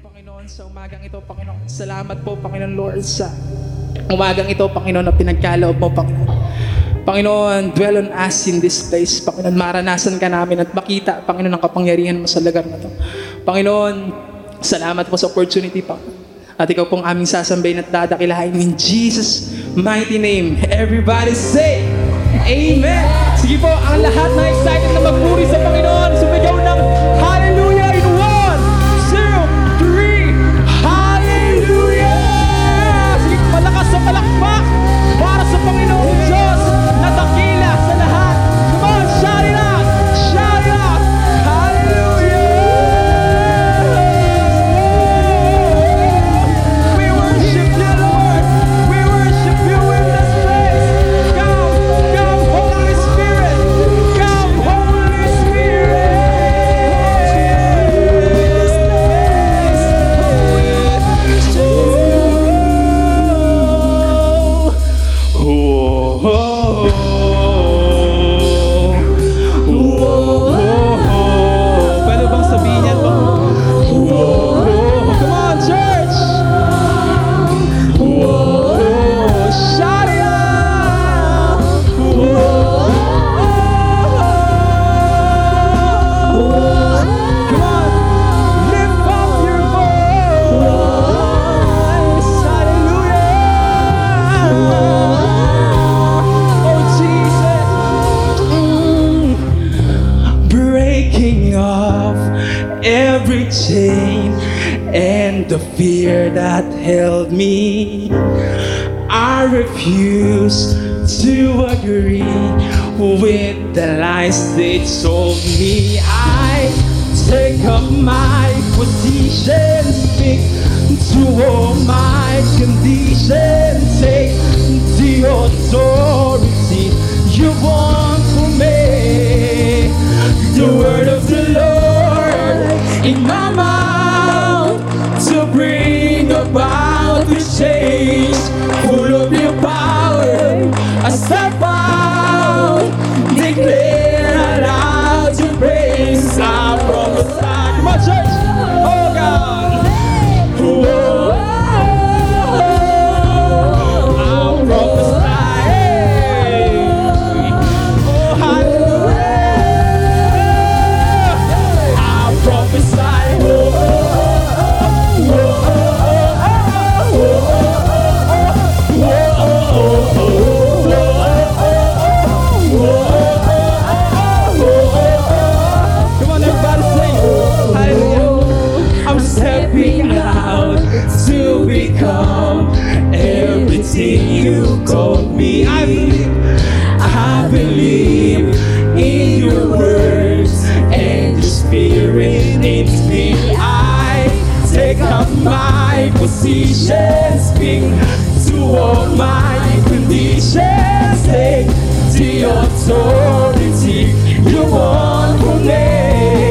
Panginoon, sa umagang ito, Panginoon. Salamat po, Panginoon Lord, sa umagang ito, Panginoon, na pinagkaloob mo, Panginoon. Panginoon, dwell on us in this place. Panginoon, maranasan ka namin at makita, Panginoon, ang kapangyarihan mo sa lugar na to. Panginoon, salamat po sa opportunity, Panginoon. At ikaw pong aming sasambayin at dadakilahin in Jesus' mighty name. Everybody say, Amen! Sige po, ang lahat na excited na magpuri sa Panginoon, sumigaw ng that held me. I refuse to agree with the lies they told me. I take up my position, speak to all my conditions, take the authority my position, speak to all my conditions. Take the authority you want from me.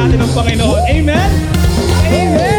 Natin ang Panginoon. Amen? Amen!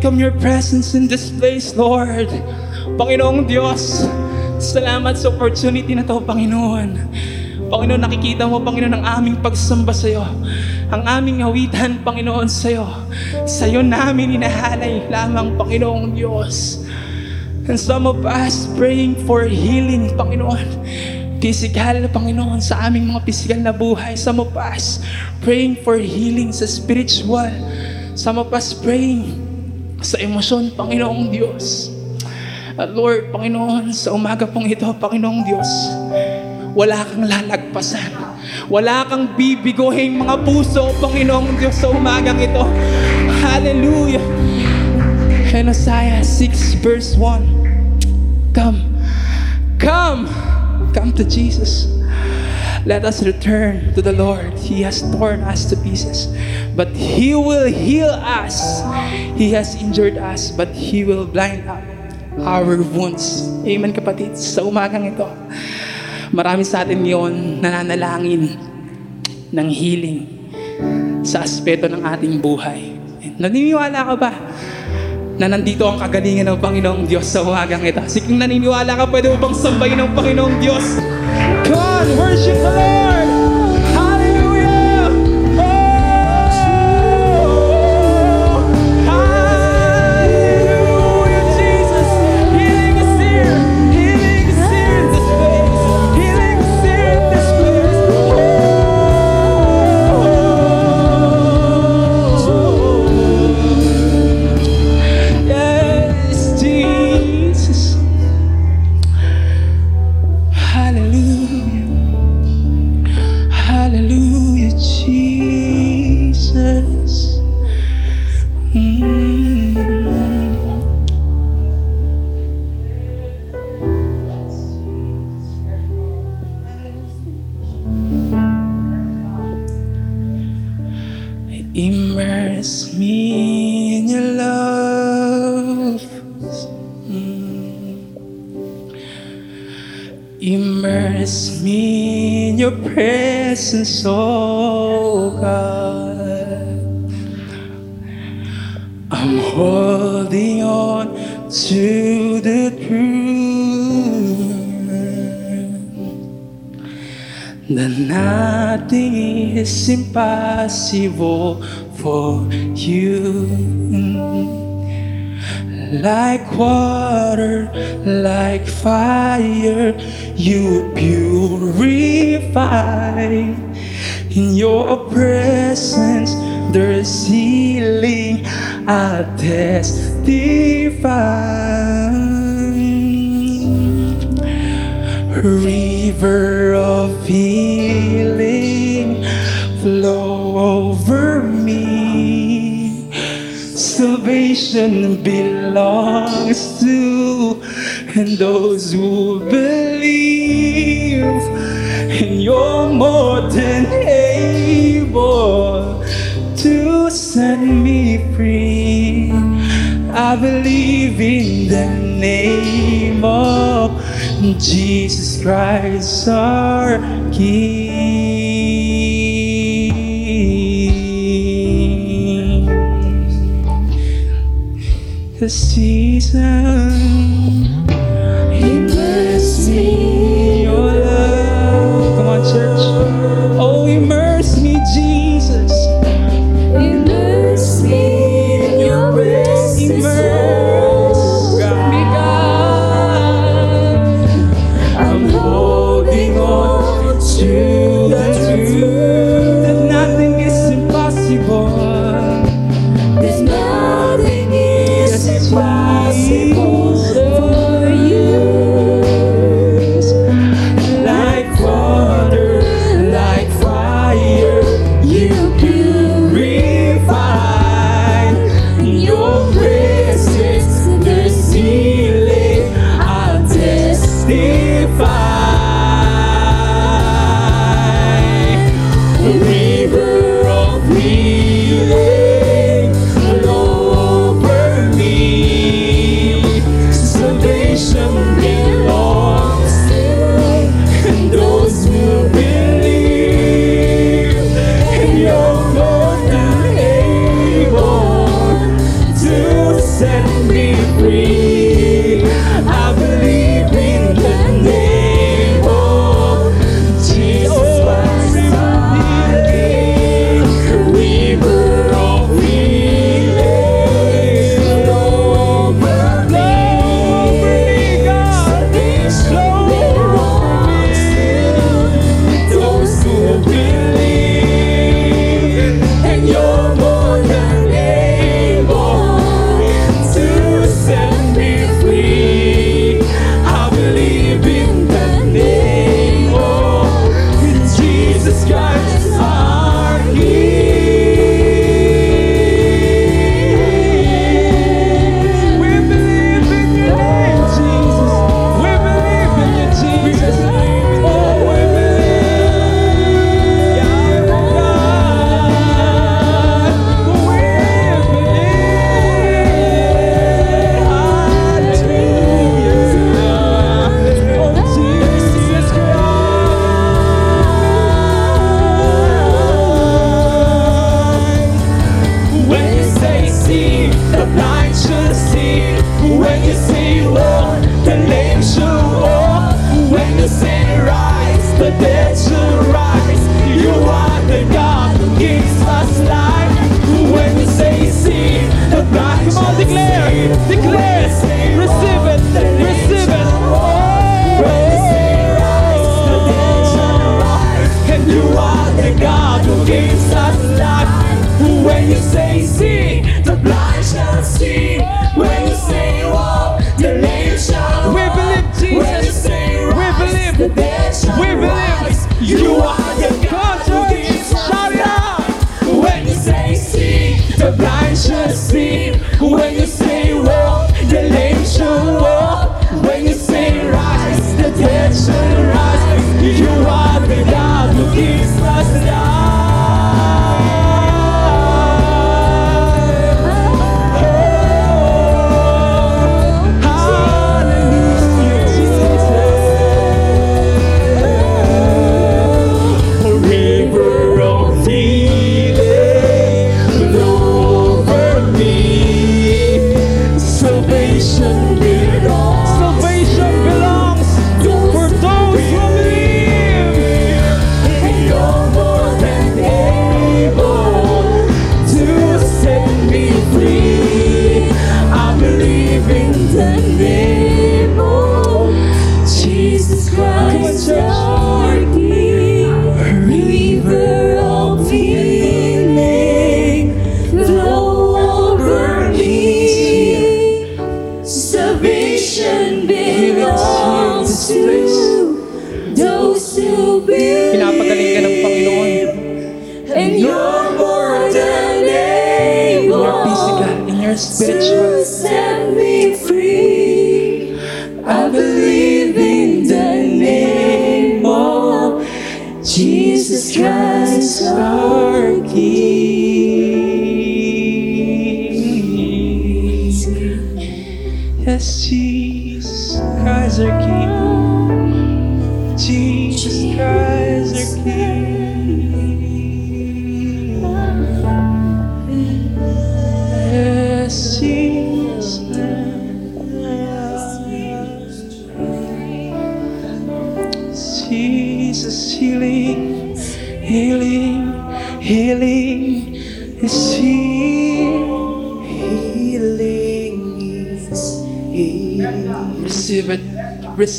Welcome your presence in this place, Lord. Panginoong Diyos, salamat sa opportunity na to, Panginoon. Panginoon, nakikita mo, Panginoon, ang aming pagsamba sa iyo. Ang aming awitan, Panginoon, sa iyo. Sa iyo namin inahalay lamang, Panginoong Diyos. And some of us praying for healing, Panginoon. Physical, Panginoon, sa aming mga physical na buhay. Some of us praying for healing sa spiritual. Some of us praying sa emosyon, Panginoong Diyos. At Lord, Panginoon, sa umaga pong ito, Panginoong Diyos, wala kang lalagpasan. Wala kang bibiguhing mga puso, Panginoong Diyos, sa umagang ito. Hallelujah. And Isaiah 6 verse 1. Come. Come. Come to Jesus. Let us return to the Lord. He has torn us to pieces, but He will heal us. He has injured us, but He will blind up our wounds. Amen kapatid. Sa umagang ito, marami sa atin ngayon nananalangin ng healing sa aspeto ng ating buhay. Naniniwala ka ba na nandito ang kagalingan ng Panginoong Diyos sa umagang ito? Sige, naniniwala ka, pwede mo bang sambahin ng Panginoong Diyos? 辛苦了。Nothing is impossible for you like water, like fire, you purify. In your presence, there's healing. I testify. River of healing flow over me. Salvation belongs to and those who believe. And you're more than able to set me free. I believe in the name of Jesus Christ, our King. The season immerse me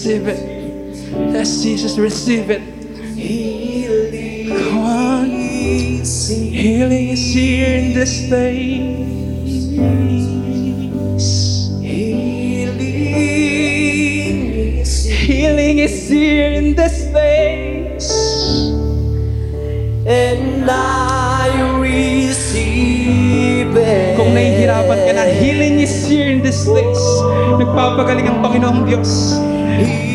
receive it. Yes, Jesus, receive it. Come on. Healing is here in this place. Healing is here in this place. And I receive it. Kung nahihirapan ka na, healing is here in this place. Nagpapagaling ang Panginoong Diyos. E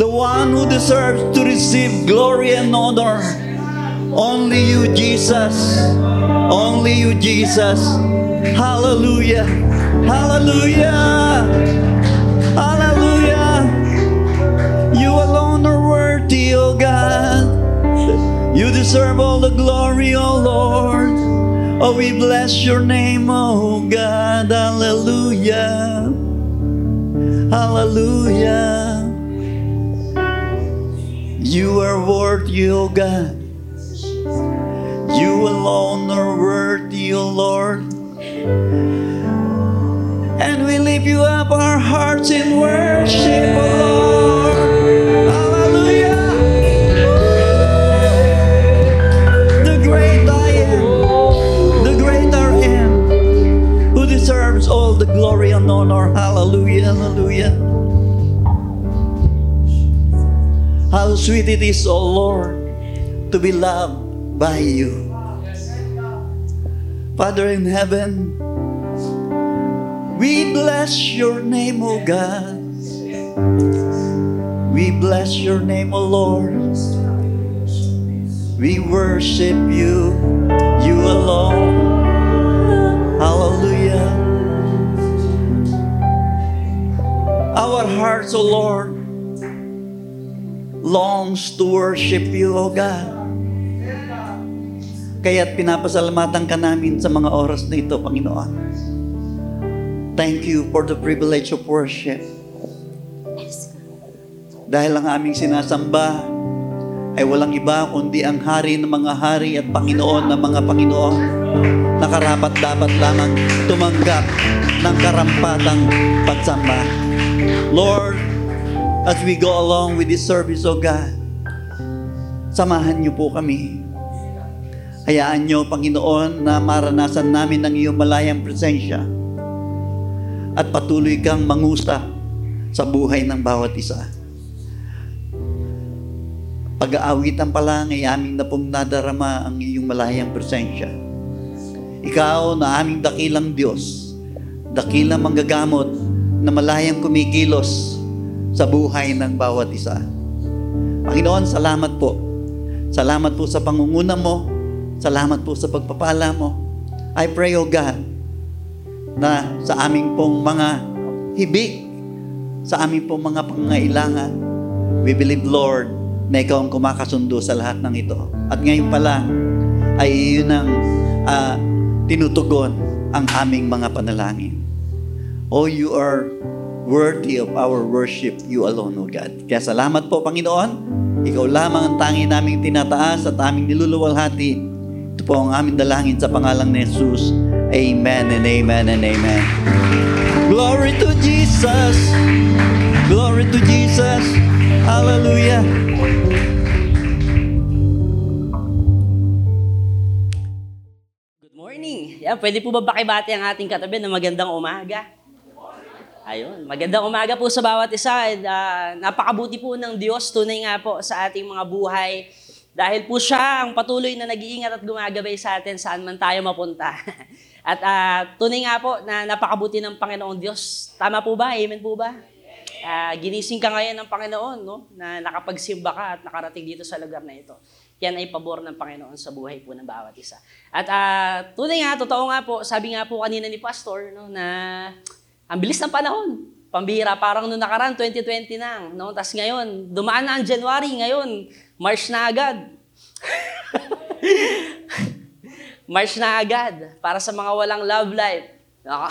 the one who deserves to receive glory and honor. Only you, Jesus. Only you, Jesus. Hallelujah. Hallelujah. Hallelujah. You alone are worthy, O oh God. You deserve all the glory, O oh Lord. Oh, we bless your name, O oh God. Hallelujah. Hallelujah. You are worthy, O God. You alone are worthy, O Lord. And we lift you up our hearts in worship, O Lord. How sweet it is, O Lord, to be loved by you. Father in heaven, we bless your name, O God. We bless your name, O Lord. We worship you, you alone. Hallelujah. Our hearts, O Lord, longs to worship you, O God. Kaya't pinapasalamatan ka namin sa mga oras na ito, Panginoon. Thank you for the privilege of worship. Dahil ang aming sinasamba ay walang iba kundi ang hari ng mga hari at Panginoon ng mga Panginoon na karapat dapat lamang tumanggap ng karampatang pagsamba. Lord, as we go along with this service, O God, samahan niyo po kami. Hayaan niyo, Panginoon, na maranasan namin ang iyong malayang presensya at patuloy kang mangusa sa buhay ng bawat isa. Pag-aawitan pa lang ay aming na pong nadarama ang iyong malayang presensya. Ikaw na aming dakilang Diyos, dakilang manggagamot na malayang kumikilos sa buhay ng bawat isa. Panginoon, salamat po. Salamat po sa pangunguna mo. Salamat po sa pagpapala mo. I pray, O God, na sa aming pong mga hibik, sa aming pong mga pangailangan, we believe, Lord, na ikaw ang kumakasundo sa lahat ng ito. At ngayon pa lang, ay iyon ang ah, tinutugon ang aming mga panalangin. Oh, you are worthy of our worship, you alone, O God. Kaya salamat po, Panginoon. Ikaw lamang ang tangi naming tinataas at aming niluluwalhati. Ito po ang aming dalangin sa pangalang ni Jesus. Amen and amen and amen. Glory to Jesus. Glory to Jesus. Hallelujah. Good morning. Yan, pwede po ba pakibati ang ating katabi na magandang umaga? Ayun, magandang umaga po sa bawat isa. And, ah, napakabuti po ng Diyos, tunay nga po sa ating mga buhay. Dahil po siya ang patuloy na nag-iingat at gumagabay sa atin saan man tayo mapunta. at ah, tunay nga po na napakabuti ng Panginoong Diyos. Tama po ba? Amen po ba? Ah, ginising ka ngayon ng Panginoon, no? Na nakapagsimba ka at nakarating dito sa lugar na ito. Yan ay pabor ng Panginoon sa buhay po ng bawat isa. At ah, tunay nga, totoo nga po, sabi nga po kanina ni Pastor, no, na ang bilis ng panahon. Pambira, parang noong nakaraan, 2020 na. No? Tapos ngayon, dumaan na ang January, ngayon, March na agad. March na agad para sa mga walang love life. Nako.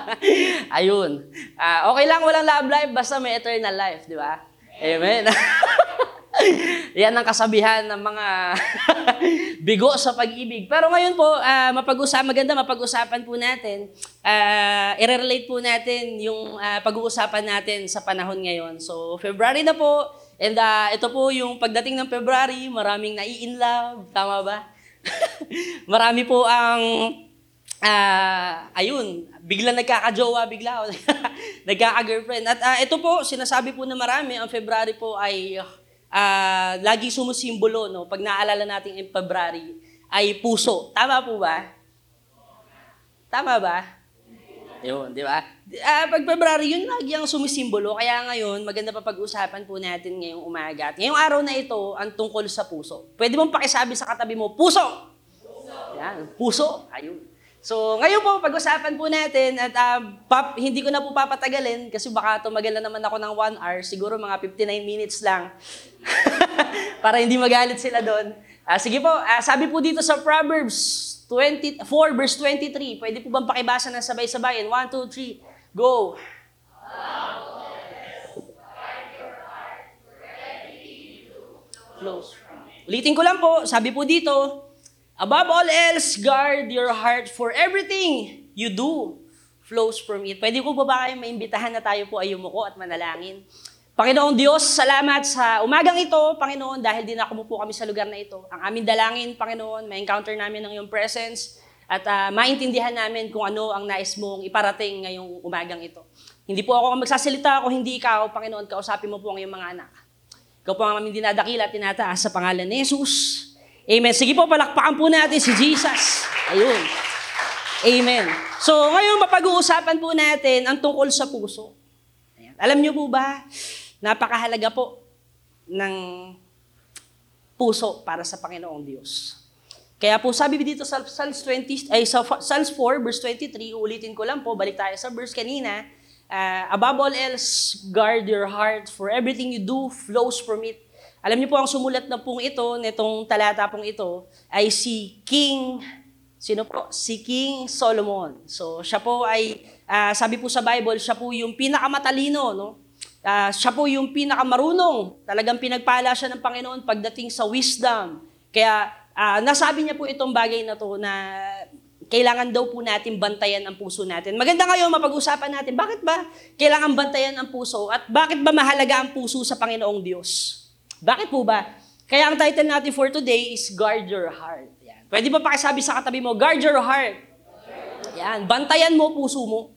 Ayun. Ah, okay lang walang love life basta may eternal life, di ba? Amen. Yan ang kasabihan ng mga bigo sa pag-ibig. Pero ngayon po, ah, mapag-usapan, maganda mapag-usapan po natin, ah, i-relate po natin yung ah, pag-uusapan natin sa panahon ngayon. So, February na po, and ah, ito po yung pagdating ng February, maraming nai-in love, tama ba? Marami po ang Ah, ayun, bigla nagkaka-jowa, bigla nagkaka-girlfriend. At ah, ito po, sinasabi po na marami, ang February po ay ah, lagi sumusimbolo, no? Pag naalala natin ang February, ay puso. Tama po ba? Tama ba? Yun, di ba? Ah, pag February, yun lagi ang sumisimbolo. Kaya ngayon, maganda pa pag-usapan po natin ngayong umaga. At ngayong araw na ito, ang tungkol sa puso. Pwede mong pakisabi sa katabi mo, puso! Yan, puso. Ayun. So, ngayon po, pag-usapan po natin at ah, pap, hindi ko na po papatagalin kasi baka tumagal na naman ako ng 1 hour, siguro mga 59 minutes lang. Para hindi magalit sila doon. Ah, sige po, ah, sabi po dito sa Proverbs 24 verse 23, pwede po bang pakibasa ng sabay-sabay? 1, 2, 3, go! Close. Ulitin ko lang po, sabi po dito, Above all else, guard your heart for everything you do flows from it. Pwede ko ba ba kayo maimbitahan na tayo po ay yumuko at manalangin? Panginoong Diyos, salamat sa umagang ito, Panginoon, dahil din ako po kami sa lugar na ito. Ang aming dalangin, Panginoon, ma-encounter namin ng iyong presence at ah, maintindihan namin kung ano ang nais mong iparating ngayong umagang ito. Hindi po ako ang magsasalita kung hindi ikaw, Panginoon, kausapin mo po ang iyong mga anak. Ikaw po ang aming dinadakila at tinataas sa pangalan ni Jesus. Amen. Sige po, palakpakan po natin si Jesus. Ayun. Amen. So, ngayon mapag-uusapan po natin ang tungkol sa puso. Ayan. Alam niyo po ba, napakahalaga po ng puso para sa Panginoong Diyos. Kaya po sabi dito sa Psalms 20 ay sa Psalms 4 verse 23, ulitin ko lang po, balik tayo sa verse kanina. ah, above all else, guard your heart for everything you do flows from it. Alam niyo po, ang sumulat na pong ito, nitong talata pong ito, ay si King, sino po? Si King Solomon. So, siya po ay, ah, sabi po sa Bible, siya po yung pinakamatalino, no? Ah, siya po yung pinakamarunong. Talagang pinagpala siya ng Panginoon pagdating sa wisdom. Kaya, ah, nasabi niya po itong bagay na to na kailangan daw po natin bantayan ang puso natin. Maganda ngayon mapag-usapan natin, bakit ba kailangan bantayan ang puso at bakit ba mahalaga ang puso sa Panginoong Diyos? Bakit po ba? Kaya ang title natin for today is Guard Your Heart. Yan. Pwede ba pakisabi sa katabi mo, Guard Your Heart. Yan. Bantayan mo puso mo.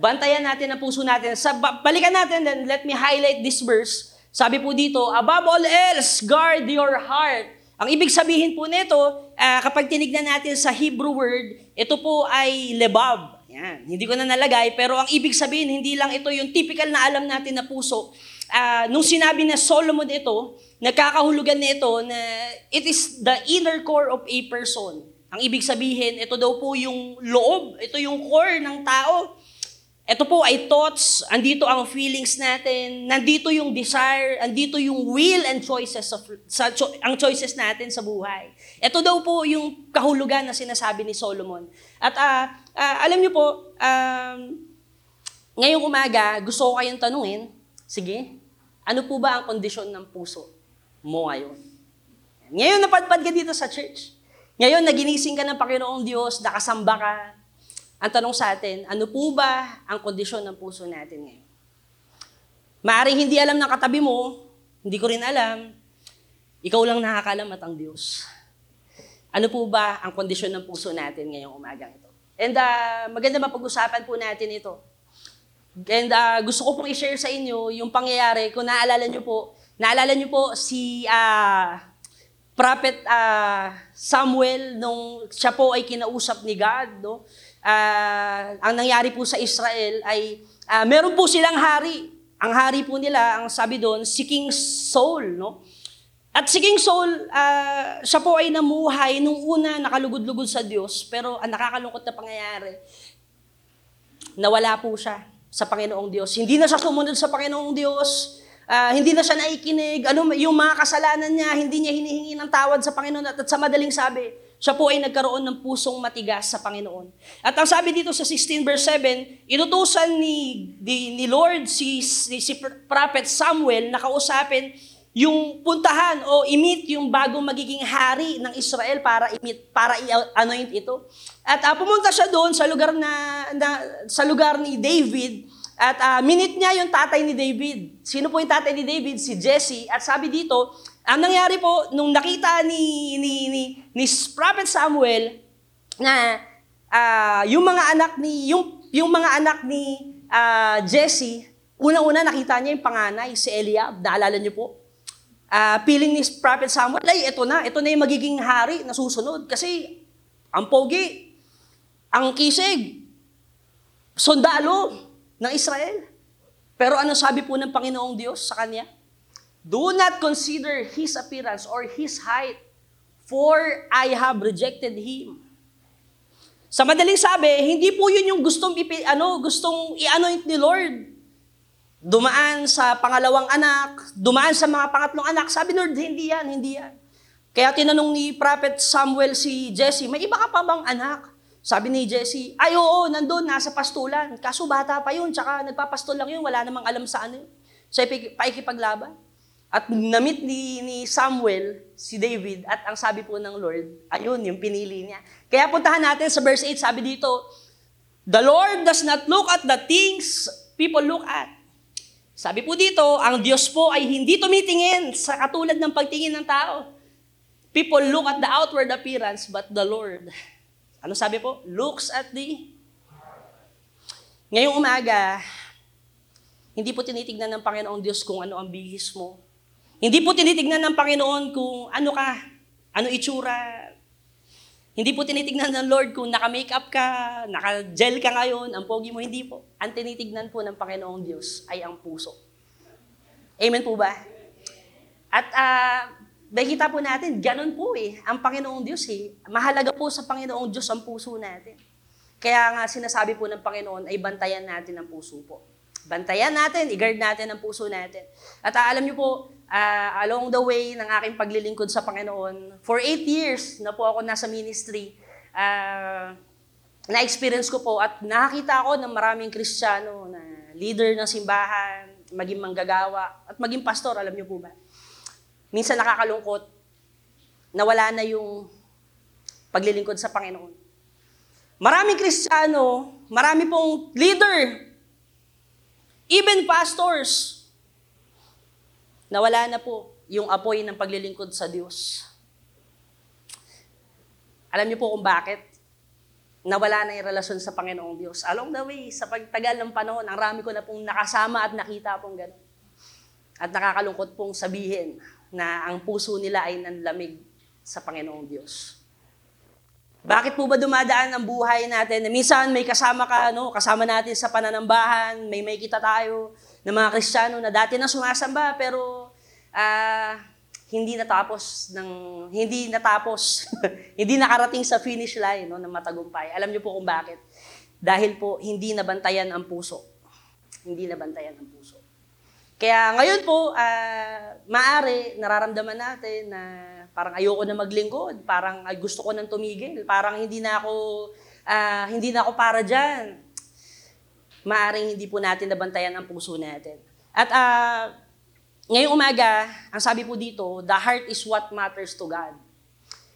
Bantayan natin ang puso natin. Sa, ba- balikan natin, then let me highlight this verse. Sabi po dito, above all else, guard your heart. Ang ibig sabihin po nito, ah, kapag tinignan natin sa Hebrew word, ito po ay lebab. Yan. Hindi ko na nalagay, pero ang ibig sabihin, hindi lang ito yung typical na alam natin na puso. Ah, nung sinabi na Solomon ito, nagkakahulugan nito na it is the inner core of a person. Ang ibig sabihin, ito daw po yung loob, ito yung core ng tao. Ito po ay thoughts, andito ang feelings natin, nandito yung desire, andito yung will and choices of sa cho- ang choices natin sa buhay. Ito daw po yung kahulugan na sinasabi ni Solomon. At ah, ah, alam niyo po, um, ngayong umaga, gusto ko kayong tanungin, sige, ano po ba ang kondisyon ng puso mo ngayon? Ngayon napadpad ka dito sa church. Ngayon naginising ka ng Panginoong Diyos, nakasamba ka, ang tanong sa atin, ano po ba ang kondisyon ng puso natin ngayon? Maaring hindi alam ng katabi mo, hindi ko rin alam, ikaw lang nakakalam at ang Diyos. Ano po ba ang kondisyon ng puso natin ngayong umagang ito? And uh, maganda mapag-usapan po natin ito. And uh, gusto ko pong i-share sa inyo yung pangyayari, kung naalala nyo po, naalala nyo po si uh, Prophet uh, Samuel nung siya po ay kinausap ni God, no? Ah, ang nangyari po sa Israel ay ah, meron po silang hari. Ang hari po nila, ang sabi doon, si King Saul, no? At si King Saul, ah, siya po ay namuhay nung una nakalugod-lugod sa Diyos, pero ang nakakalungkot na pangyayari, nawala po siya sa Panginoong Diyos. Hindi na siya sumunod sa Panginoong Diyos. Ah, hindi na siya naikinig. Ano, yung mga kasalanan niya, hindi niya hinihingi ng tawad sa Panginoon. At, at sa madaling sabi, siya po ay nagkaroon ng pusong matigas sa Panginoon. At ang sabi dito sa 16 verse 7, inutusan ni, ni, ni Lord si, si, si Prophet Samuel na kausapin yung puntahan o imit yung bagong magiging hari ng Israel para imit para i-anoint ito. At uh, pumunta siya doon sa lugar na, na sa lugar ni David at uh, minute niya yung tatay ni David. Sino po yung tatay ni David? Si Jesse. At sabi dito, ang nangyari po, nung nakita ni, ni, ni, ni Prophet Samuel na uh, yung mga anak ni, yung, yung mga anak ni uh, Jesse, unang-una nakita niya yung panganay, si Eliab. Naalala niyo po? Uh, feeling ni Prophet Samuel, ay, ito na, ito na yung magiging hari na susunod. Kasi, ang pogi, ang kisig, sundalo ng Israel. Pero ano sabi po ng Panginoong Diyos sa kanya? Do not consider his appearance or his height, for I have rejected him. Sa madaling sabi, hindi po yun yung gustong, ipi, ano, gustong i-anoint ni Lord. Dumaan sa pangalawang anak, dumaan sa mga pangatlong anak. Sabi Lord, hindi yan, hindi yan. Kaya tinanong ni Prophet Samuel si Jesse, may iba ka pa bang anak? Sabi ni Jesse, ay oo, nandun, nasa pastulan. Kaso bata pa yun, tsaka nagpapastol lang yun, wala namang alam sa ano yun. Sa paikipaglaban. At namit ni, ni Samuel, si David, at ang sabi po ng Lord, ayun, yung pinili niya. Kaya puntahan natin sa verse 8, sabi dito, The Lord does not look at the things people look at. Sabi po dito, ang Diyos po ay hindi tumitingin sa katulad ng pagtingin ng tao. People look at the outward appearance, but the Lord ano sabi po? Looks at the... Ngayong umaga, hindi po tinitignan ng Panginoong Diyos kung ano ang bihis mo. Hindi po tinitignan ng Panginoon kung ano ka, ano itsura. Hindi po tinitignan ng Lord kung naka-makeup ka, naka-gel ka ngayon, ang pogi mo. Hindi po. Ang tinitignan po ng Panginoong Diyos ay ang puso. Amen po ba? At uh, nakikita po natin, ganun po eh. Ang Panginoong Diyos eh. Mahalaga po sa Panginoong Diyos ang puso natin. Kaya nga sinasabi po ng Panginoon ay bantayan natin ang puso po. Bantayan natin, i-guard natin ang puso natin. At ah, alam niyo po, ah, along the way ng aking paglilingkod sa Panginoon, for eight years na po ako nasa ministry, ah, na-experience ko po at nakakita ako ng maraming Kristiyano na leader ng simbahan, maging manggagawa, at maging pastor, alam niyo po ba? Minsan nakakalungkot na wala na yung paglilingkod sa Panginoon. Maraming Kristiyano, marami pong leader, even pastors, nawala na po yung apoy ng paglilingkod sa Diyos. Alam niyo po kung bakit? Nawala na yung relasyon sa Panginoong Diyos. Along the way, sa pagtagal ng panahon, ang rami ko na pong nakasama at nakita pong gano'n. At nakakalungkot pong sabihin na ang puso nila ay nanlamig sa Panginoong Diyos. Bakit po ba dumadaan ang buhay natin? Na minsan may kasama ka, no? kasama natin sa pananambahan, may may kita tayo ng mga Kristiyano na dati na sumasamba pero ah, hindi natapos ng hindi natapos, hindi nakarating sa finish line no ng matagumpay. Alam niyo po kung bakit? Dahil po hindi nabantayan ang puso. Hindi nabantayan ang puso. Kaya ngayon po, ah, maari, nararamdaman natin na parang ayoko na maglingkod, parang ay, gusto ko nang tumigil, parang hindi na ako, ah, hindi na ako para dyan. Maaring hindi po natin nabantayan ang puso natin. At ah, ngayong umaga, ang sabi po dito, the heart is what matters to God.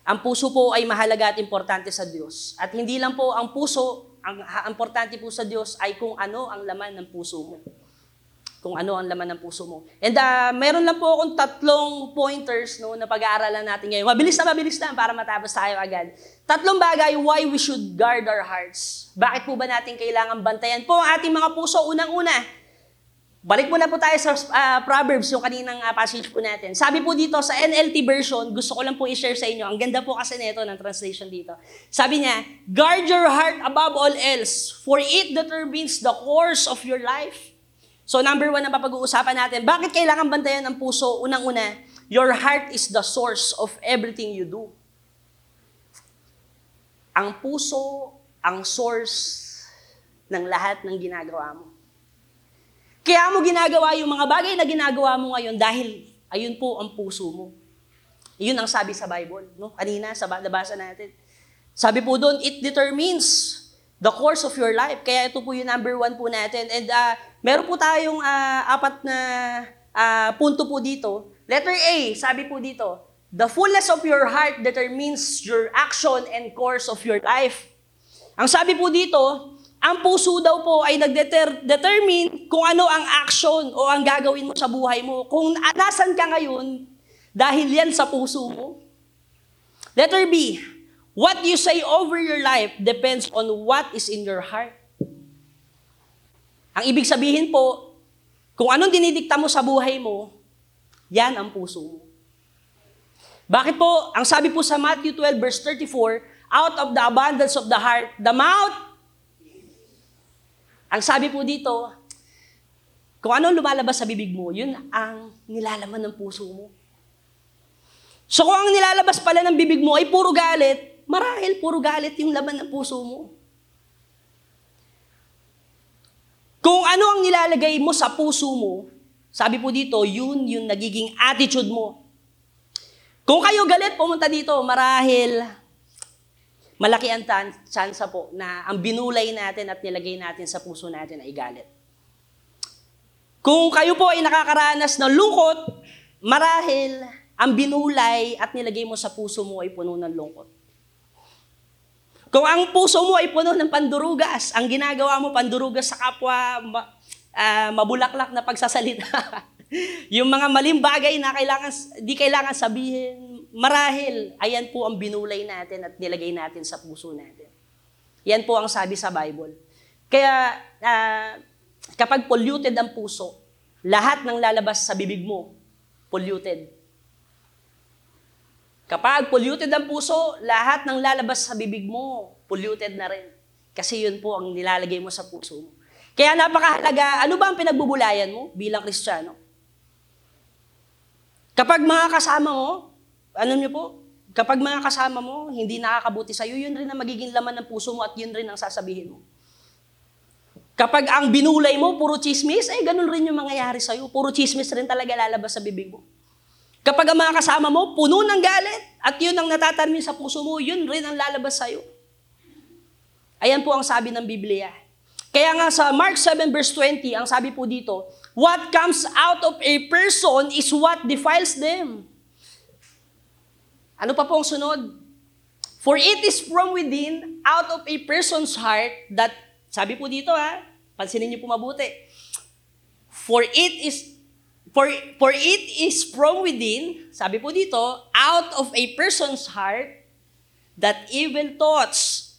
Ang puso po ay mahalaga at importante sa Diyos. At hindi lang po ang puso, ang importante po sa Diyos ay kung ano ang laman ng puso mo kung ano ang laman ng puso mo. And uh, meron lang po akong tatlong pointers no, na pag-aaralan natin ngayon. Mabilis na mabilis lang para matapos tayo agad. Tatlong bagay why we should guard our hearts. Bakit po ba natin kailangan bantayan po ang ating mga puso? Unang-una, balik muna po tayo sa uh, Proverbs, yung kaninang uh, passage po natin. Sabi po dito sa NLT version, gusto ko lang po i-share sa inyo. Ang ganda po kasi nito ng translation dito. Sabi niya, Guard your heart above all else, for it determines the course of your life. So number one na papag-uusapan natin, bakit kailangan bantayan ang puso? Unang-una, your heart is the source of everything you do. Ang puso, ang source ng lahat ng ginagawa mo. Kaya mo ginagawa yung mga bagay na ginagawa mo ngayon dahil ayun po ang puso mo. Yun ang sabi sa Bible, no? Kanina sa nabasa natin. Sabi po doon, it determines the course of your life. Kaya ito po yung number one po natin. And uh, meron po tayong uh, apat na uh, punto po dito. Letter A, sabi po dito, the fullness of your heart determines your action and course of your life. Ang sabi po dito, ang puso daw po ay nag-determine kung ano ang action o ang gagawin mo sa buhay mo. Kung nasan ka ngayon, dahil yan sa puso mo. Letter B, What you say over your life depends on what is in your heart. Ang ibig sabihin po, kung anong dinidikta mo sa buhay mo, yan ang puso mo. Bakit po? Ang sabi po sa Matthew 12 verse 34, out of the abundance of the heart, the mouth. Ang sabi po dito, kung ano lumalabas sa bibig mo, yun ang nilalaman ng puso mo. So kung ang nilalabas pala ng bibig mo ay puro galit, marahil puro galit yung laman ng puso mo. Kung ano ang nilalagay mo sa puso mo, sabi po dito, yun yung nagiging attitude mo. Kung kayo galit, pumunta dito, marahil malaki ang tsansa po na ang binulay natin at nilagay natin sa puso natin ay galit. Kung kayo po ay nakakaranas ng lungkot, marahil ang binulay at nilagay mo sa puso mo ay puno ng lungkot. Kung ang puso mo ay puno ng pandurugas, ang ginagawa mo pandurugas sa kapwa, ma, uh, mabulaklak na pagsasalita, yung mga maling bagay na kailangan, di kailangan sabihin, marahil, ayan po ang binulay natin at nilagay natin sa puso natin. Yan po ang sabi sa Bible. Kaya, uh, kapag polluted ang puso, lahat ng lalabas sa bibig mo, polluted. Kapag polluted ang puso, lahat ng lalabas sa bibig mo, polluted na rin. Kasi yun po ang nilalagay mo sa puso mo. Kaya napakahalaga, ano ba ang pinagbubulayan mo bilang Kristiyano? Kapag mga kasama mo, ano niyo po, kapag mga kasama mo, hindi nakakabuti sa'yo, yun rin ang magiging laman ng puso mo at yun rin ang sasabihin mo. Kapag ang binulay mo, puro chismis, ay ganun rin yung mangyayari sa'yo. Puro chismis rin talaga lalabas sa bibig mo. Kapag ang mga kasama mo, puno ng galit, at yun ang natatarmin sa puso mo, yun rin ang lalabas sa'yo. Ayan po ang sabi ng Biblia. Kaya nga sa Mark 7 verse 20, ang sabi po dito, What comes out of a person is what defiles them. Ano pa po ang sunod? For it is from within, out of a person's heart, that, sabi po dito ha, pansinin niyo po mabuti. For it is, for, for it is from within, sabi po dito, out of a person's heart, that evil thoughts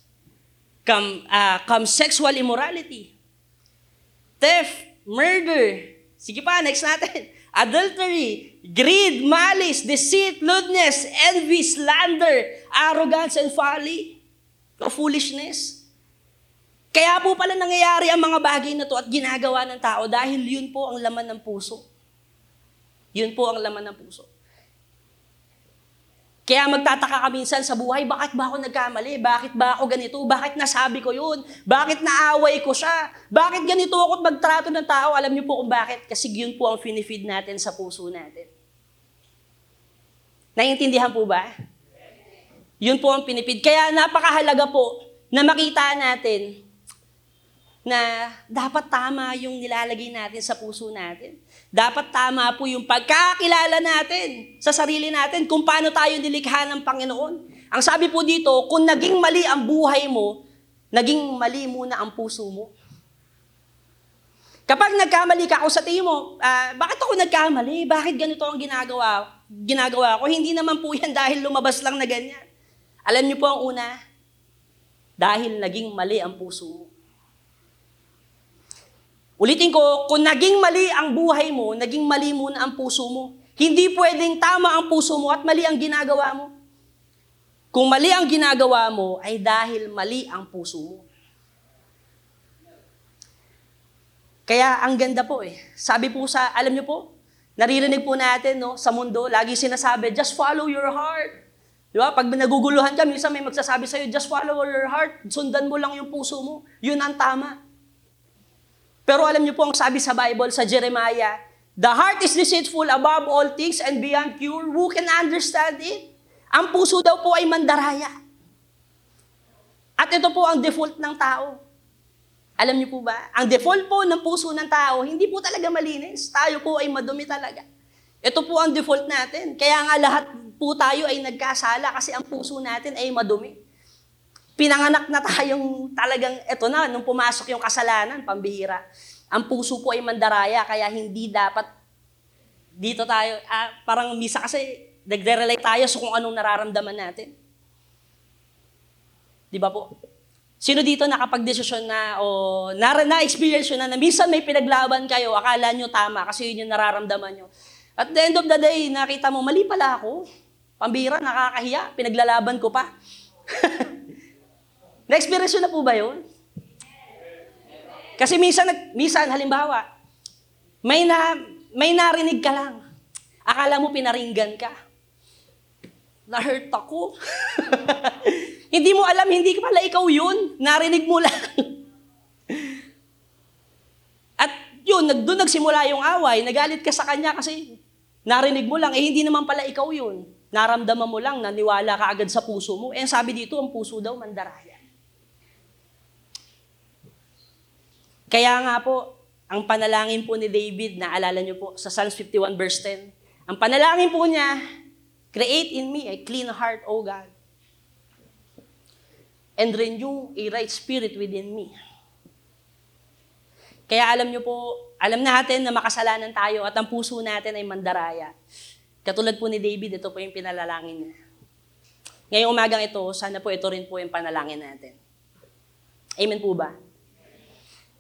come, uh, come sexual immorality, theft, murder, sige pa, next natin, adultery, greed, malice, deceit, lewdness, envy, slander, arrogance, and folly, o foolishness. Kaya po pala nangyayari ang mga bagay na to at ginagawa ng tao dahil yun po ang laman ng puso. Yun po ang laman ng puso. Kaya magtataka ka minsan sa buhay, bakit ba ako nagkamali? Bakit ba ako ganito? Bakit nasabi ko yun? Bakit naaway ko siya? Bakit ganito ako magtrato ng tao? Alam niyo po kung bakit? Kasi yun po ang finifeed natin sa puso natin. Naiintindihan po ba? Yun po ang pinipid. Kaya napakahalaga po na makita natin na dapat tama yung nilalagay natin sa puso natin. Dapat tama po yung pagkakilala natin sa sarili natin kung paano tayo nilikha ng Panginoon. Ang sabi po dito, kung naging mali ang buhay mo, naging mali muna ang puso mo. Kapag nagkamali ka, kung sa tingin mo, uh, bakit ako nagkamali? Bakit ganito ang ginagawa, ginagawa ko? Hindi naman po yan dahil lumabas lang na ganyan. Alam niyo po ang una, dahil naging mali ang puso mo. Ulitin ko, kung naging mali ang buhay mo, naging mali muna ang puso mo. Hindi pwedeng tama ang puso mo at mali ang ginagawa mo. Kung mali ang ginagawa mo, ay dahil mali ang puso mo. Kaya ang ganda po eh. Sabi po sa, alam niyo po, naririnig po natin no, sa mundo, lagi sinasabi, just follow your heart. Di ba? Pag naguguluhan ka, minsan may magsasabi sa'yo, just follow your heart. Sundan mo lang yung puso mo. Yun ang tama. Pero alam niyo po ang sabi sa Bible, sa Jeremiah, The heart is deceitful above all things and beyond cure. Who can understand it? Ang puso daw po ay mandaraya. At ito po ang default ng tao. Alam niyo po ba? Ang default po ng puso ng tao, hindi po talaga malinis. Tayo po ay madumi talaga. Ito po ang default natin. Kaya nga lahat po tayo ay nagkasala kasi ang puso natin ay madumi. Pinanganak na tayong talagang, eto na, nung pumasok yung kasalanan, pambihira. Ang puso po ay mandaraya, kaya hindi dapat dito tayo, ah, parang misa kasi nagre-relate tayo sa kung anong nararamdaman natin. Di ba po? Sino dito nakapag-desisyon na o na, na-experience na na minsan may pinaglaban kayo, akala nyo tama kasi yun yung nararamdaman nyo. At the end of the day, nakita mo, mali pala ako. Pambira, nakakahiya, pinaglalaban ko pa. Na-experience na po ba yun? Kasi minsan, minsan halimbawa, may, na, may narinig ka lang. Akala mo pinaringgan ka. Na-hurt ako. hindi mo alam, hindi ka pala ikaw yun. Narinig mo lang. At yun, doon nagsimula yung away. Nagalit ka sa kanya kasi narinig mo lang. Eh, hindi naman pala ikaw yun. Naramdaman mo lang, naniwala ka agad sa puso mo. Eh, sabi dito, ang puso daw mandaraya. Kaya nga po, ang panalangin po ni David, naalala niyo po sa Psalms 51 verse 10, ang panalangin po niya, create in me a clean heart, O God, and renew a right spirit within me. Kaya alam niyo po, alam natin na makasalanan tayo at ang puso natin ay mandaraya. Katulad po ni David, ito po yung pinalalangin niya. Ngayong umagang ito, sana po ito rin po yung panalangin natin. Amen po ba?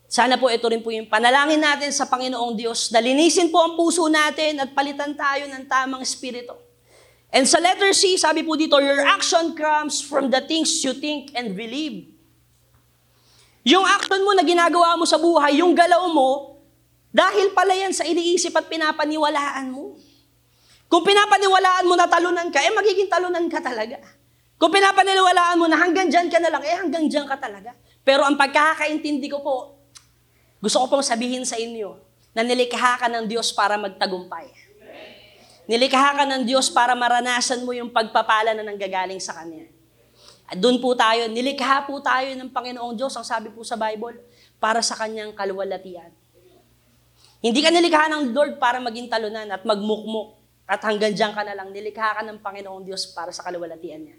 Sana po ito rin po yung panalangin natin sa Panginoong Diyos na linisin po ang puso natin at palitan tayo ng tamang espiritu. And sa letter C, sabi po dito, your action comes from the things you think and believe. Yung action mo na ginagawa mo sa buhay, yung galaw mo, dahil pala yan sa iniisip at pinapaniwalaan mo. Kung pinapaniwalaan mo na talunan ka, eh magiging talunan ka talaga. Kung pinapaniwalaan mo na hanggang dyan ka na lang, eh hanggang dyan ka talaga. Pero ang pagkakaintindi ko po, Gusto ko pong sabihin sa inyo na nilikha ka ng Diyos para magtagumpay. Nilikha ka ng Diyos para maranasan mo yung pagpapala na nanggagaling sa Kanya. At doon po tayo, nilikha po tayo ng Panginoong Diyos, ang sabi po sa Bible, para sa Kanyang kaluwalhatian. Hindi ka nilikha ng Lord para maging talunan at magmukmuk at hanggang dyan ka na lang. Nilikha ka ng Panginoong Diyos para sa kaluwalhatian niya.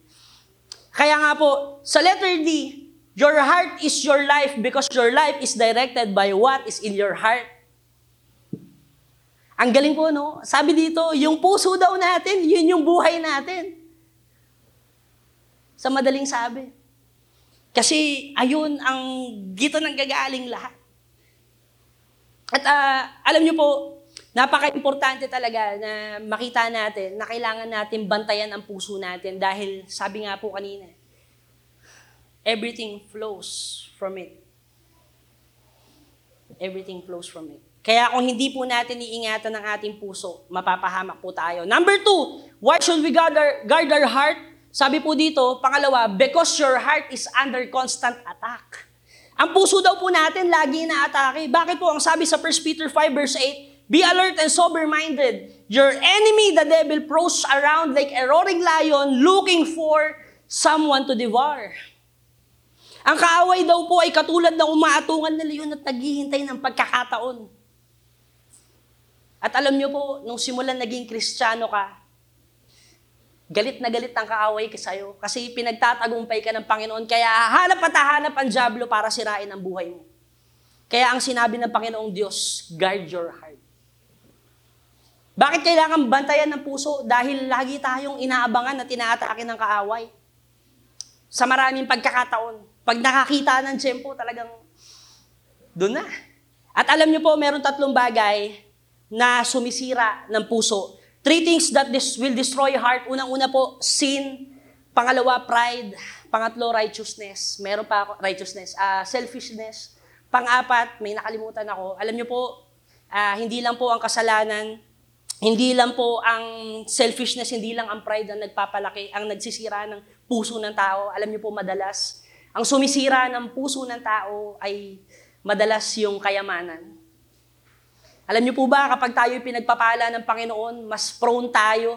Kaya nga po, sa letter D, your heart is your life because your life is directed by what is in your heart. Ang galing po, no? Sabi dito, yung puso daw natin, yun yung buhay natin. Sa madaling sabi. Kasi ayun ang gito ng gagaling lahat. At uh, alam niyo po, napaka-importante talaga na makita natin na kailangan natin bantayan ang puso natin dahil sabi nga po kanina, everything flows from it. Everything flows from it. Kaya kung hindi po natin iingatan ang ating puso, mapapahamak po tayo. Number two, why should we guard our, guard our heart? Sabi po dito, pangalawa, because your heart is under constant attack. Ang puso daw po natin lagi inaatake. Bakit po? Ang sabi sa 1 Peter 5 verse 8, Be alert and sober-minded. Your enemy, the devil, prowls around like a roaring lion looking for someone to devour. Ang kaaway daw po ay katulad ng umaatungan na leon at naghihintay ng pagkakataon. At alam niyo po, nung simulan naging kristyano ka, Galit na galit ang kaaway ka sa'yo kasi pinagtatagumpay ka ng Panginoon. Kaya hanap at hahanap ang Diablo para sirain ang buhay mo. Kaya ang sinabi ng Panginoong Diyos, guard your heart. Bakit kailangan bantayan ng puso? Dahil lagi tayong inaabangan at inaatake ng kaaway. Sa maraming pagkakataon. Pag nakakita ng tiyempo, talagang doon na. At alam niyo po, meron tatlong bagay na sumisira ng puso Three things that this will destroy heart. Unang-una po, sin. Pangalawa, pride. Pangatlo, righteousness. Meron pa ako, righteousness. Uh, selfishness. Pang-apat, may nakalimutan ako. Alam niyo po, uh, hindi lang po ang kasalanan, hindi lang po ang selfishness, hindi lang ang pride ang nagpapalaki, ang nagsisira ng puso ng tao. Alam niyo po, madalas, ang sumisira ng puso ng tao ay madalas yung kayamanan. Alam niyo po ba, kapag tayo pinagpapala ng Panginoon, mas prone tayo,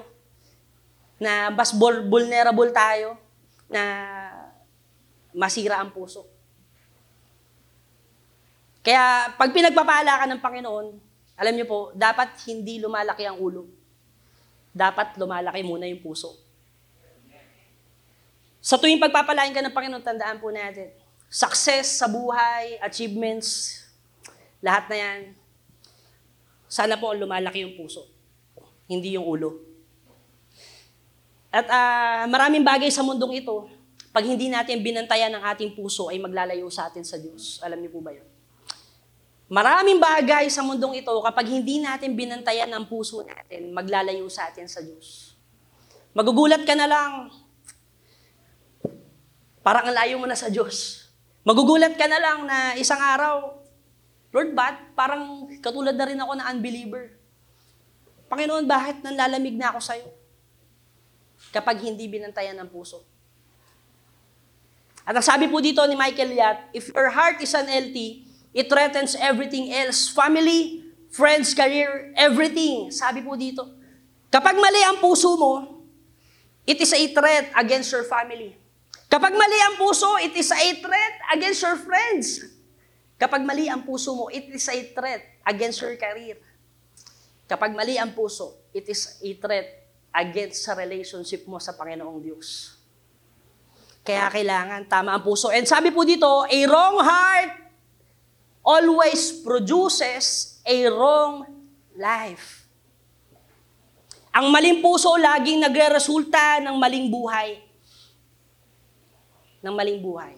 na mas vulnerable tayo, na masira ang puso. Kaya pag pinagpapala ka ng Panginoon, alam niyo po, dapat hindi lumalaki ang ulo. Dapat lumalaki muna yung puso. Sa tuwing pagpapalain ka ng Panginoon, tandaan po natin, success sa buhay, achievements, lahat na yan, sana po lumalaki yung puso, hindi yung ulo. At uh, maraming bagay sa mundong ito, pag hindi natin binantayan ang ating puso, ay maglalayo sa atin sa Diyos. Alam niyo po ba yun? Maraming bagay sa mundong ito, kapag hindi natin binantayan ang puso natin, maglalayo sa atin sa Diyos. Magugulat ka na lang, parang ang layo mo na sa Diyos. Magugulat ka na lang na isang araw, Lord, ba't parang katulad na rin ako na unbeliever? Panginoon, bakit nanlalamig na ako sa'yo? Kapag hindi binantayan ng puso. At ang sabi po dito ni Michael Yat, if your heart is unhealthy, it threatens everything else. Family, friends, career, everything. Sabi po dito. Kapag mali ang puso mo, it is a threat against your family. Kapag mali ang puso, it is a threat against your friends. Kapag mali ang puso mo, it is a threat against your career. Kapag mali ang puso, it is a threat against sa relationship mo sa Panginoong Diyos. Kaya kailangan tama ang puso. And sabi po dito, a wrong heart always produces a wrong life. Ang maling puso laging nagre-resulta ng maling buhay. Ng maling buhay.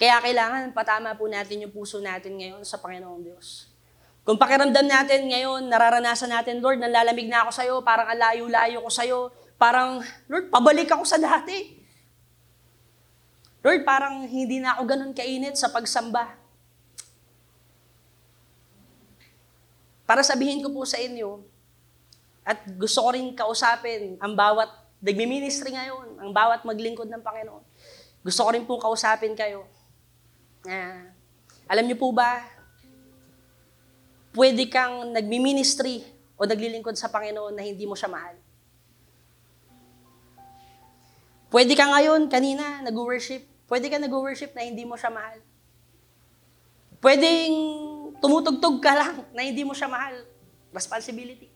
Kaya kailangan patama po natin yung puso natin ngayon sa Panginoong Diyos. Kung pakiramdam natin ngayon, nararanasan natin, Lord, nanlalamig na ako sa iyo, parang alayo-layo ko sa iyo, parang, Lord, pabalik ako sa dati. Lord, parang hindi na ako ganun kainit sa pagsamba. Para sabihin ko po sa inyo, at gusto ko rin kausapin ang bawat nagmi-ministry ngayon, ang bawat maglingkod ng Panginoon. Gusto ko rin po kausapin kayo na Alam niyo po ba, pwede kang nagmi-ministry o naglilingkod sa Panginoon na hindi mo siya mahal. Pwede ka ngayon, kanina, nag-worship. Pwede ka nag-worship na hindi mo siya mahal. Pwedeng tumutugtog ka lang na hindi mo siya mahal. Responsibility.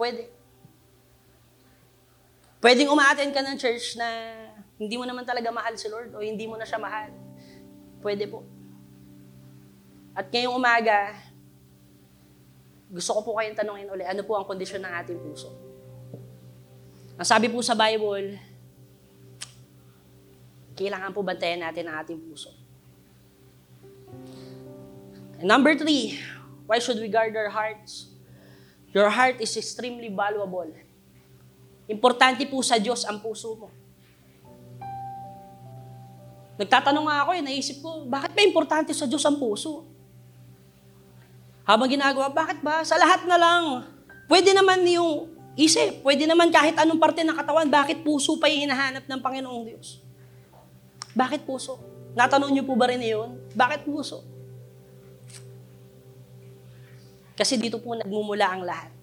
Pwede. Pwedeng umaattend ka ng church na hindi mo naman talaga mahal si Lord o hindi mo na siya mahal. Pwede po. At ngayong umaga, gusto ko po kayong tanongin uli, ano po ang kondisyon ng ating puso? Ang sabi po sa Bible, kailangan po bantayan natin ang ating puso. And number three, why should we guard our hearts? Your heart is extremely valuable. Importante po sa Diyos ang puso mo. Nagtatanong nga ako eh, naisip ko, bakit ba importante sa Diyos ang puso? Habang ginagawa, bakit ba? Sa lahat na lang. Pwede naman yung isip, pwede naman kahit anong parte ng katawan, bakit puso pa yung hinahanap ng Panginoong Diyos? Bakit puso? Natanong niyo po ba rin yun? Bakit puso? Kasi dito po nagmumula ang lahat.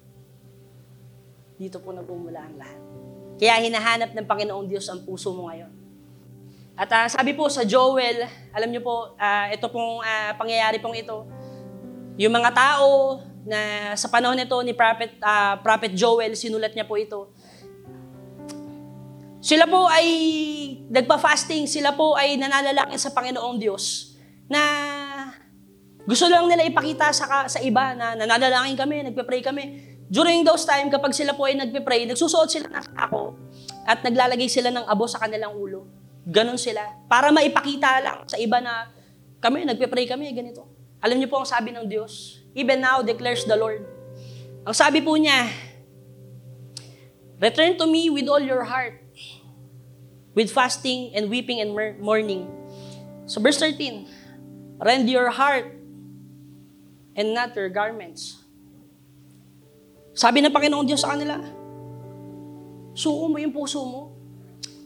Dito po nagmumula ang lahat. Kaya hinahanap ng Panginoong Diyos ang puso mo ngayon. At ah, sabi po sa Joel, alam niyo po, ah, ito pong ah, pangyayari pong ito, yung mga tao na sa panahon nito ni Prophet, ah, Prophet Joel, sinulat niya po ito, sila po ay nagpa-fasting, sila po ay nananalangin sa Panginoong Diyos na gusto lang nila ipakita sa, sa iba na nananalangin kami, nagpe-pray kami. During those time, kapag sila po ay nagpe-pray, nagsusuot sila ng ako at naglalagay sila ng abo sa kanilang ulo. Ganon sila. Para maipakita lang sa iba na kami, nagpe-pray kami, ganito. Alam niyo po ang sabi ng Diyos, Even now declares the Lord. Ang sabi po niya, Return to me with all your heart, with fasting and weeping and mourning. So verse 13, Rend your heart and not your garments. Sabi ng Panginoong Diyos sa kanila, suko mo yung puso mo.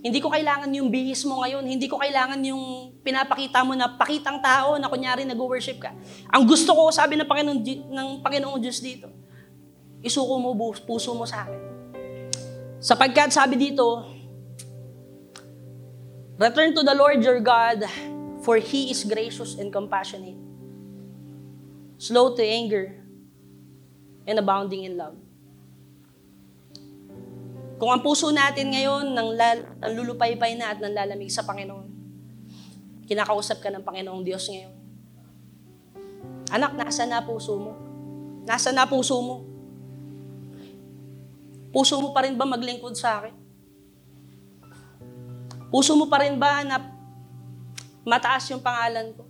Hindi ko kailangan yung bihis mo ngayon. Hindi ko kailangan yung pinapakita mo na pakitang tao na kunyari nag-worship ka. Ang gusto ko, sabi ng Panginoong, Di- ng Panginoong Diyos dito, isuko mo puso mo sa akin. Sapagkat sabi dito, Return to the Lord your God, for He is gracious and compassionate, slow to anger, and abounding in love. Kung ang puso natin ngayon nang nalulupaypay na at nanlalamig sa Panginoon, kinakausap ka ng Panginoong Diyos ngayon. Anak, nasa na puso mo? Nasa na puso mo? Puso mo pa rin ba maglingkod sa akin? Puso mo pa rin ba na mataas yung pangalan ko?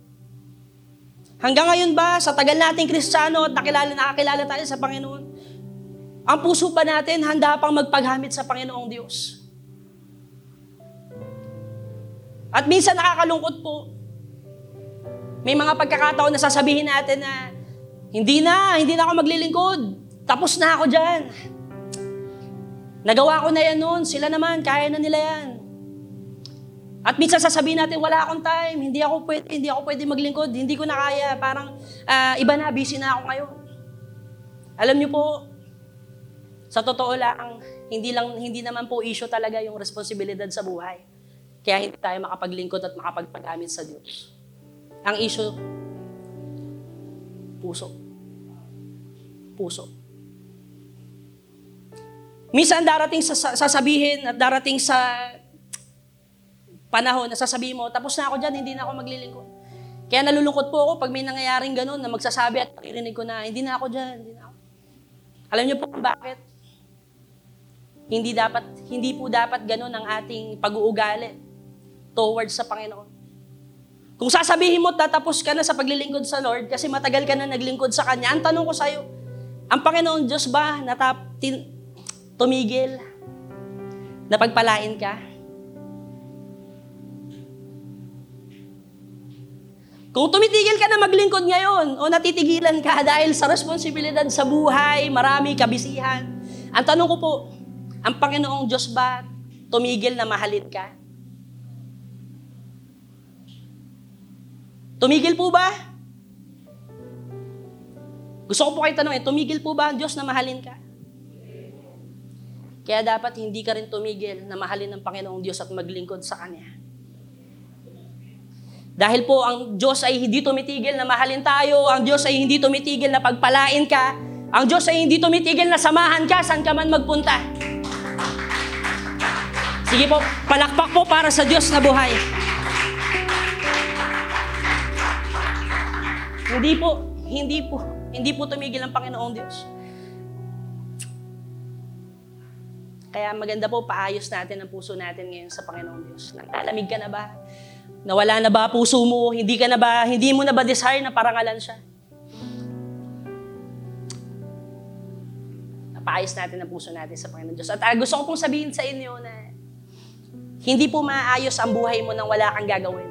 Hanggang ngayon ba, sa tagal nating kristyano at nakilala, nakakilala tayo sa Panginoon, ang puso pa natin handa pang magpaghamit sa Panginoong Diyos. At minsan nakakalungkot po. May mga pagkakataon na sasabihin natin na, hindi na, hindi na ako maglilingkod. Tapos na ako dyan. Nagawa ko na yan noon. Sila naman, kaya na nila yan. At minsan sasabihin natin, wala akong time, hindi ako pwede, hindi ako pwede maglingkod, hindi ko na kaya, parang ah, iba na, busy na ako ngayon. Alam niyo po, sa totoo lang, hindi lang hindi naman po issue talaga yung responsibilidad sa buhay. Kaya hindi tayo makapaglingkod at makapagpagamit sa Diyos. Ang issue, puso. Puso. Minsan darating sa sa- sasabihin at darating sa panahon na sasabihin mo, tapos na ako dyan, hindi na ako maglilingkod. Kaya nalulungkot po ako pag may nangyayaring ganun na magsasabi at maririnig ko na, hindi na ako dyan, hindi na ako. Alam niyo po bakit? Hindi dapat, hindi po dapat ganun ang ating pag-uugali towards sa Panginoon. Kung sasabihin mo, tatapos ka na sa paglilingkod sa Lord kasi matagal ka na naglingkod sa Kanya, ang tanong ko sa'yo, ang Panginoon Diyos ba natap, tin, tumigil na pagpalain ka? Kung tumitigil ka na maglingkod ngayon o natitigilan ka dahil sa responsibilidad sa buhay, marami kabisihan, ang tanong ko po, ang Panginoong Diyos ba tumigil na mahalin ka? Tumigil po ba? Gusto ko po kayo tanongin, tumigil po ba ang Diyos na mahalin ka? Kaya dapat hindi ka rin tumigil na mahalin ng Panginoong Diyos at maglingkod sa Kanya. Dahil po ang Diyos ay hindi tumitigil na mahalin tayo, ang Diyos ay hindi tumitigil na pagpalain ka, ang Diyos ay hindi tumitigil na samahan ka saan ka man magpunta. Sige po, palakpak po para sa Diyos na buhay. Hindi po, hindi po, hindi po tumigil ang Panginoong Diyos. Kaya maganda po, paayos natin ang puso natin ngayon sa Panginoong Diyos. Naglalamig ka na ba? Nawala na ba puso mo? Hindi ka na ba, hindi mo na ba desire na parangalan siya? Paayos natin ang puso natin sa Panginoong Diyos. At ah, gusto ko pong sabihin sa inyo na hindi po maayos ang buhay mo nang wala kang gagawin.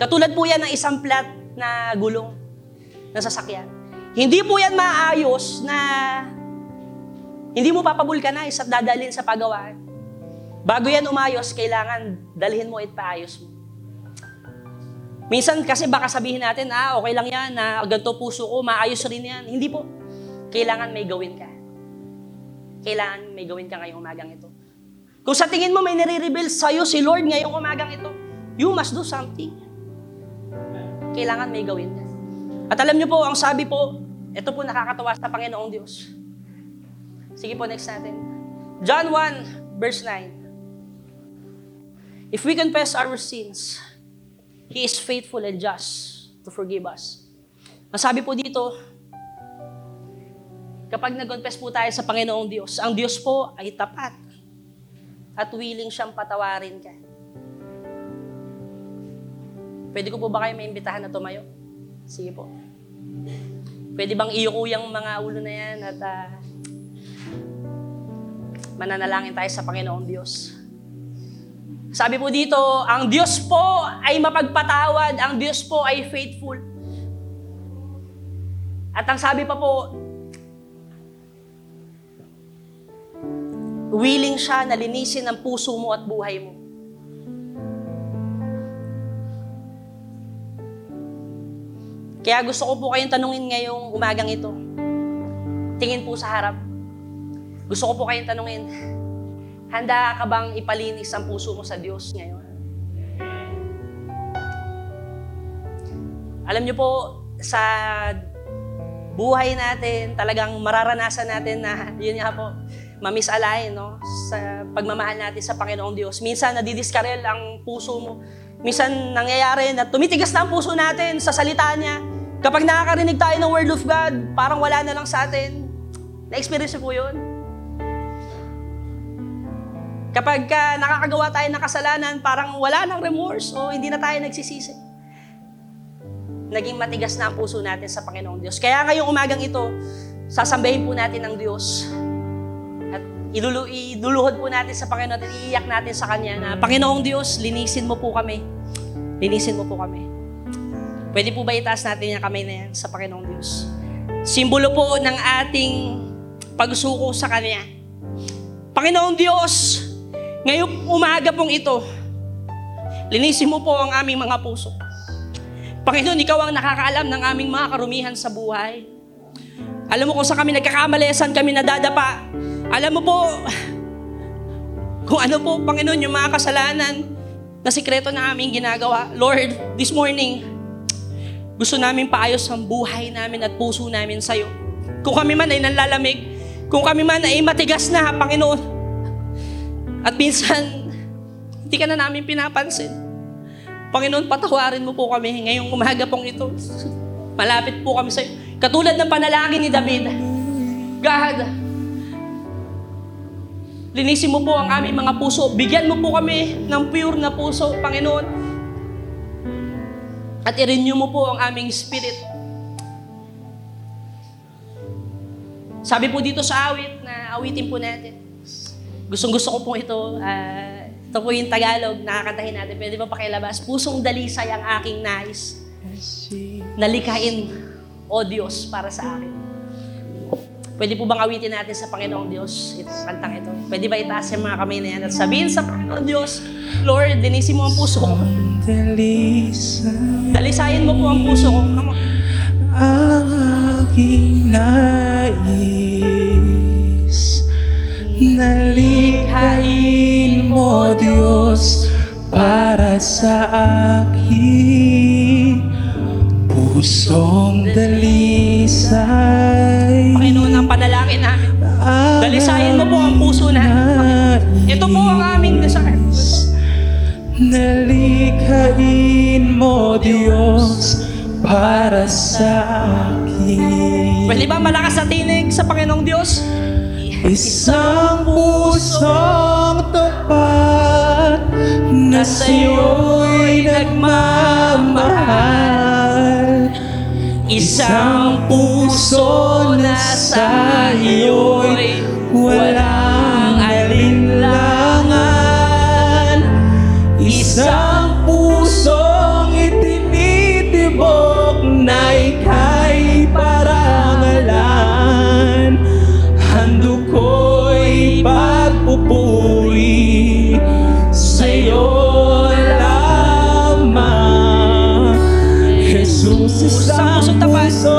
Katulad po yan ng isang plat na gulong ng sasakyan. Hindi po yan maayos na hindi mo papabulkanize at dadalhin sa pagawaan. Bago yan umayos, kailangan dalhin mo at paayos mo. Minsan kasi baka sabihin natin, ah, okay lang yan, na ganito puso ko, maayos rin yan. Hindi po. Kailangan may gawin ka. Kailangan may gawin ka ngayong umagang ito. Kung sa tingin mo may nire-reveal sa'yo si Lord ngayong umagang ito, you must do something. Kailangan may gawin. At alam niyo po, ang sabi po, ito po nakakatawa sa Panginoong Diyos. Sige po, next natin. John 1, verse 9. If we confess our sins, He is faithful and just to forgive us. Ang sabi po dito, kapag nag-confess po tayo sa Panginoong Diyos, ang Diyos po ay tapat at willing siyang patawarin ka. Pwede ko po ba kayo maimbitahan na tumayo? Sige po. Pwede bang iyuko yung mga ulo na yan at ah, mananalangin tayo sa Panginoong Diyos. Sabi po dito, ang Diyos po ay mapagpatawad, ang Diyos po ay faithful. At ang sabi pa po, willing siya na linisin ang puso mo at buhay mo. Kaya gusto ko po kayong tanungin ngayong umagang ito. Tingin po sa harap. Gusto ko po kayong tanungin, handa ka bang ipalinis ang puso mo sa Diyos ngayon? Alam niyo po, sa buhay natin, talagang mararanasan natin na, yun nga po, mamisalay, no? Sa pagmamahal natin sa Panginoong Diyos. Minsan, nadidiskarel ang puso mo. Minsan, nangyayari na tumitigas na ang puso natin sa salita niya. Kapag nakakarinig tayo ng Word of God, parang wala na lang sa atin. Na-experience po yun? Kapag ka nakakagawa tayo ng kasalanan, parang wala nang remorse o hindi na tayo nagsisisi. Naging matigas na ang puso natin sa Panginoong Diyos. Kaya ngayong umagang ito, sasambahin po natin ang Diyos. Ilulu iluluhod po natin sa Panginoon at iiyak natin sa Kanya na, Panginoong Diyos, linisin mo po kami. Linisin mo po kami. Pwede po ba itaas natin yung kamay na yan sa Panginoong Diyos? Simbolo po ng ating pagsuko sa Kanya. Panginoong Diyos, ngayong umaga pong ito, linisin mo po ang aming mga puso. Panginoon, Ikaw ang nakakaalam ng aming mga karumihan sa buhay. Alam mo kung saan kami nagkakamali, saan kami nadadapa. Alam mo po, kung ano po, Panginoon, yung mga kasalanan na sikreto na aming ginagawa. Lord, this morning, gusto namin paayos ang buhay namin at puso namin sa'yo. Kung kami man ay nanlalamig, kung kami man ay matigas na, Panginoon, at minsan, hindi ka na namin pinapansin. Panginoon, patawarin mo po kami ngayong umaga pong ito. Malapit po kami sa iyo. Katulad ng panalangin ni David. God, linisin mo po ang aming mga puso. Bigyan mo po kami ng pure na puso, Panginoon. At i-renew mo po ang aming spirit. Sabi po dito sa awit na awitin po natin. Gustong gusto ko po ito. ah, ito po yung Tagalog, nakakantahin natin. Pwede ba pakilabas? Pusong dalisay ang aking nais. Nalikain, O Diyos, para sa akin. Pwede po bang awitin natin sa Panginoong Diyos ito, kantang ito? Pwede ba itaas yung mga kamay na yan at sabihin sa Panginoong Diyos, Lord, dinisin mo ang puso ko. Dalisay Dalisayin mo po ang puso ko. Ang aking nais Nalikhain mo Diyos para sa akin Pusong dalisay mo Diyos para sa akin. Pwede ba malakas na tinig sa Panginoong Diyos? Isang pusong tapat na sa'yo'y nagmamahal. Isang puso na sa iyo'y walang alinlangan. Isang Jesus, Isang pusong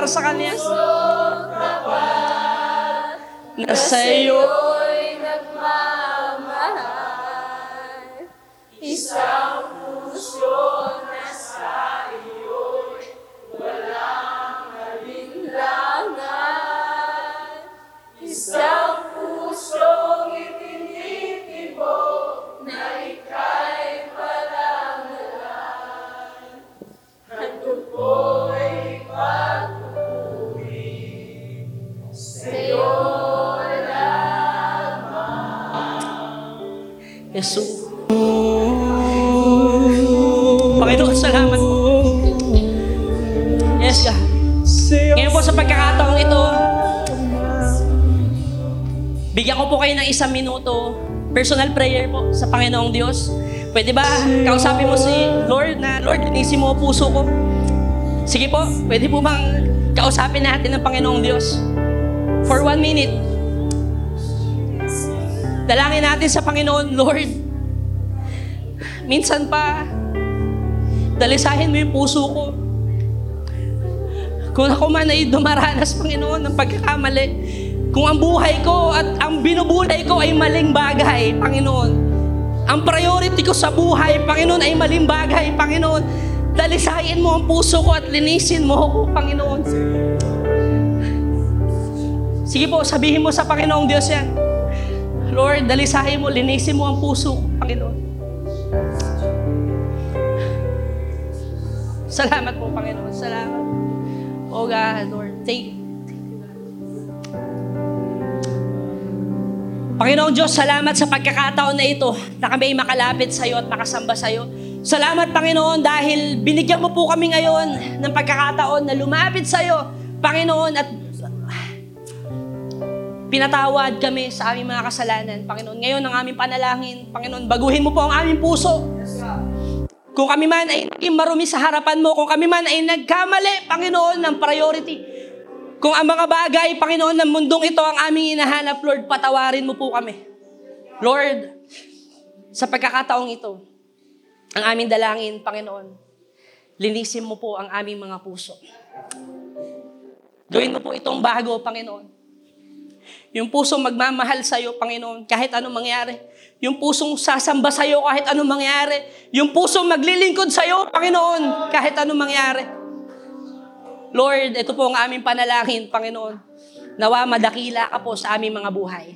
para sa Kanya. Isang minuto, personal prayer po sa Panginoong Diyos. Pwede ba kausapin mo si Lord na, Lord, linisin mo puso ko. Sige po, pwede po bang kausapin natin ng Panginoong Diyos? For one minute. Dalangin natin sa Panginoon, Lord. Minsan pa, dalisahin mo yung puso ko. Kung ako man ay dumaranas, Panginoon, ng pagkakamali, kung ang buhay ko at ang binubulay ko ay maling bagay, Panginoon, ang priority ko sa buhay, Panginoon, ay maling bagay, Panginoon, dalisayin mo ang puso ko at linisin mo ako, Panginoon. Sige po, sabihin mo sa Panginoong Diyos yan. Lord, dalisahin mo, linisin mo ang puso, ko, Panginoon. Salamat po, Panginoon. Salamat. Oh God, Lord, thank you. Panginoong Diyos, salamat sa pagkakataon na ito na kami ay makalapit sa iyo at makasamba sa iyo. Salamat, Panginoon, dahil binigyan mo po kami ngayon ng pagkakataon na lumapit sa iyo, Panginoon, at pinatawad kami sa aming mga kasalanan. Panginoon, ngayon ang aming panalangin, Panginoon, baguhin mo po ang aming puso. Kung kami man ay naging marumi sa harapan mo, kung kami man ay nagkamali, Panginoon, ng priority, kung ang mga bagay, Panginoon, ng mundong ito ang aming inahanap, Lord, patawarin mo po kami. Lord, sa pagkakataong ito, ang aming dalangin, Panginoon, linisin mo po ang aming mga puso. Gawin mo po itong bago, Panginoon. Yung pusong magmamahal sa iyo, Panginoon, kahit anong mangyari. Yung pusong sasamba sa iyo kahit anong mangyari. Yung pusong maglilingkod sa iyo, Panginoon, kahit anong mangyari. Lord, ito po ang aming panalangin, Panginoon. Nawa madakila ka po sa aming mga buhay.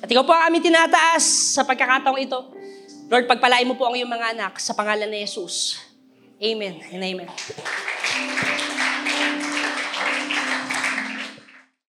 At ikaw po ang aming tinataas sa pagkakataong ito. Lord, pagpalain mo po ang iyong mga anak sa pangalan ni Jesus. Amen and amen.